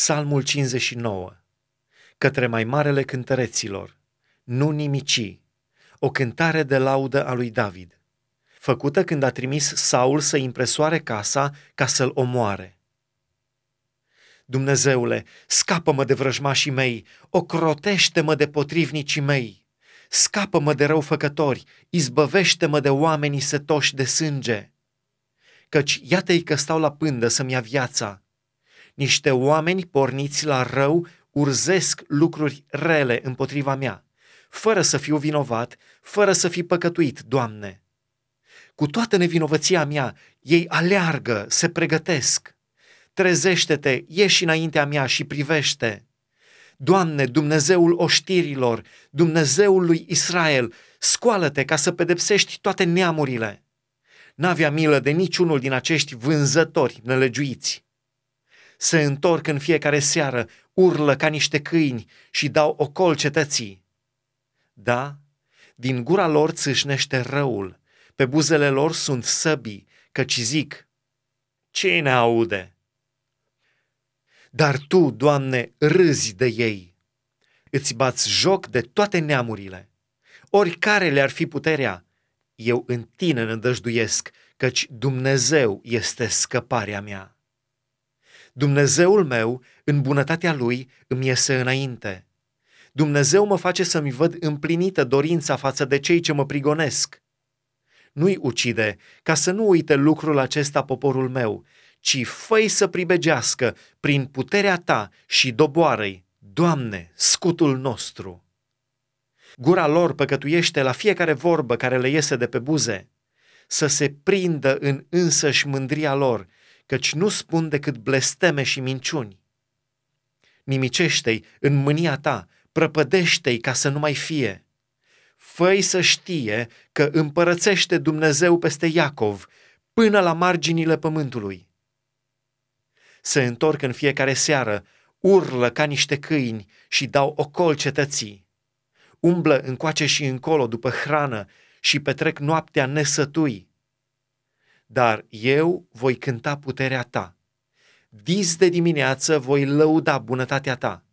Psalmul 59 Către mai marele cântăreților, nu nimici, o cântare de laudă a lui David, făcută când a trimis Saul să impresoare casa ca să-l omoare. Dumnezeule, scapă-mă de vrăjmașii mei, ocrotește-mă de potrivnicii mei, scapă-mă de răufăcători, izbăvește-mă de oamenii setoși de sânge. Căci iată-i că stau la pândă să-mi ia viața, niște oameni porniți la rău urzesc lucruri rele împotriva mea, fără să fiu vinovat, fără să fi păcătuit, Doamne. Cu toată nevinovăția mea, ei aleargă, se pregătesc. Trezește-te, ieși înaintea mea și privește. Doamne, Dumnezeul oștirilor, Dumnezeul lui Israel, scoală-te ca să pedepsești toate neamurile. N-avea milă de niciunul din acești vânzători nelegiuiți se întorc în fiecare seară, urlă ca niște câini și dau ocol cetății. Da, din gura lor țâșnește răul, pe buzele lor sunt săbii, căci zic, cine aude? Dar tu, Doamne, râzi de ei, îți bați joc de toate neamurile. Oricare le-ar fi puterea, eu în tine nădăjduiesc, căci Dumnezeu este scăparea mea. Dumnezeul meu, în bunătatea lui, îmi iese înainte. Dumnezeu mă face să-mi văd împlinită dorința față de cei ce mă prigonesc. Nu-i ucide, ca să nu uite lucrul acesta poporul meu, ci făi să pribegească prin puterea ta și doboarei, Doamne, scutul nostru. Gura lor păcătuiește la fiecare vorbă care le iese de pe buze, să se prindă în însăși mândria lor căci nu spun decât blesteme și minciuni. Nimicește-i în mânia ta, prăpădește-i ca să nu mai fie. Făi să știe că împărățește Dumnezeu peste Iacov până la marginile pământului. Se întorc în fiecare seară, urlă ca niște câini și dau ocol cetății. Umblă încoace și încolo după hrană și petrec noaptea nesătui dar eu voi cânta puterea ta. Dis de dimineață voi lăuda bunătatea ta,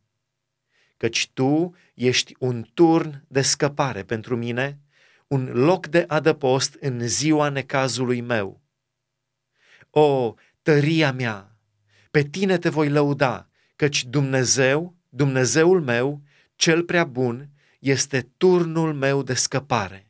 căci tu ești un turn de scăpare pentru mine, un loc de adăpost în ziua necazului meu. O, tăria mea, pe tine te voi lăuda, căci Dumnezeu, Dumnezeul meu, cel prea bun, este turnul meu de scăpare.